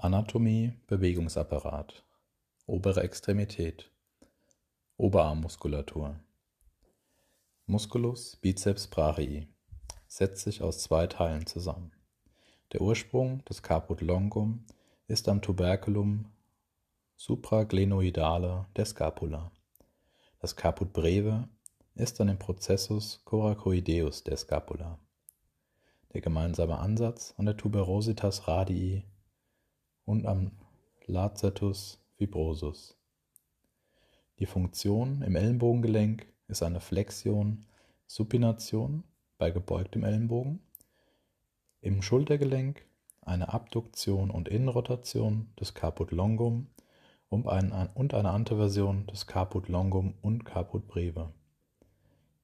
Anatomie Bewegungsapparat Obere Extremität Oberarmmuskulatur Musculus biceps brachii setzt sich aus zwei Teilen zusammen. Der Ursprung des Caput longum ist am Tuberculum supraglenoidale der Scapula. Das Caput breve ist an dem Processus coracoideus der Scapula. Der gemeinsame Ansatz an der Tuberositas radii und am Lacertus fibrosus. Die Funktion im Ellenbogengelenk ist eine Flexion, Supination bei gebeugtem Ellenbogen, im Schultergelenk eine Abduktion und Innenrotation des Caput longum und eine Anteversion des Caput longum und Caput breve.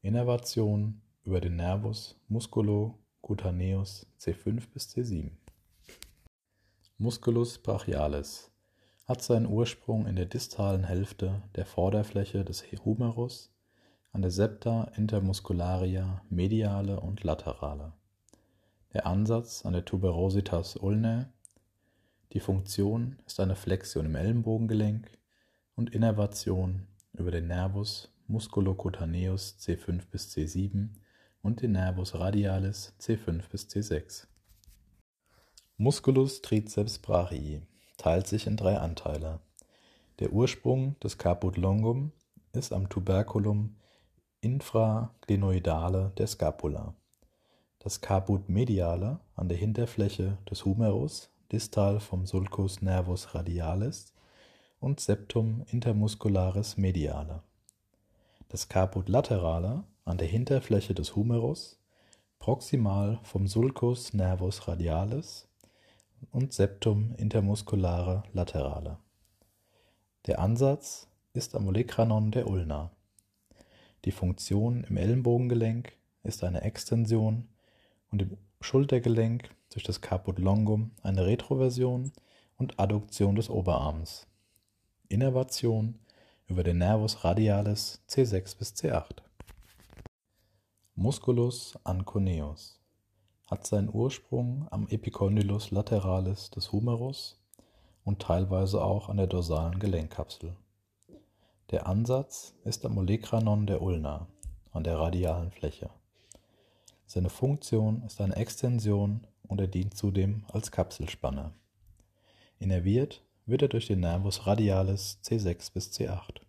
Innervation über den Nervus musculocutaneus C5 bis C7. Musculus brachialis hat seinen Ursprung in der distalen Hälfte der Vorderfläche des Humerus an der Septa intermuscularia mediale und laterale. Der Ansatz an der Tuberositas ulnae. Die Funktion ist eine Flexion im Ellenbogengelenk und Innervation über den Nervus musculocutaneus C5 bis C7 und den Nervus radialis C5 bis C6. Musculus triceps brachii teilt sich in drei Anteile. Der Ursprung des Caput longum ist am Tuberculum infraglenoidale der Scapula. Das Caput mediale an der Hinterfläche des Humerus distal vom Sulcus nervus radialis und Septum intermuscularis mediale. Das Caput laterale an der Hinterfläche des Humerus proximal vom Sulcus nervus radialis und Septum intermusculare laterale. Der Ansatz ist am Olecranon der Ulna. Die Funktion im Ellenbogengelenk ist eine Extension und im Schultergelenk durch das Caput longum eine Retroversion und Adduktion des Oberarms. Innervation über den Nervus radialis C6 bis C8. Musculus anconeus hat seinen Ursprung am Epicondylus lateralis des Humerus und teilweise auch an der dorsalen Gelenkkapsel. Der Ansatz ist am Olecranon der Ulna, an der radialen Fläche. Seine Funktion ist eine Extension und er dient zudem als Kapselspanne. Innerviert wird er durch den Nervus radialis C6 bis C8.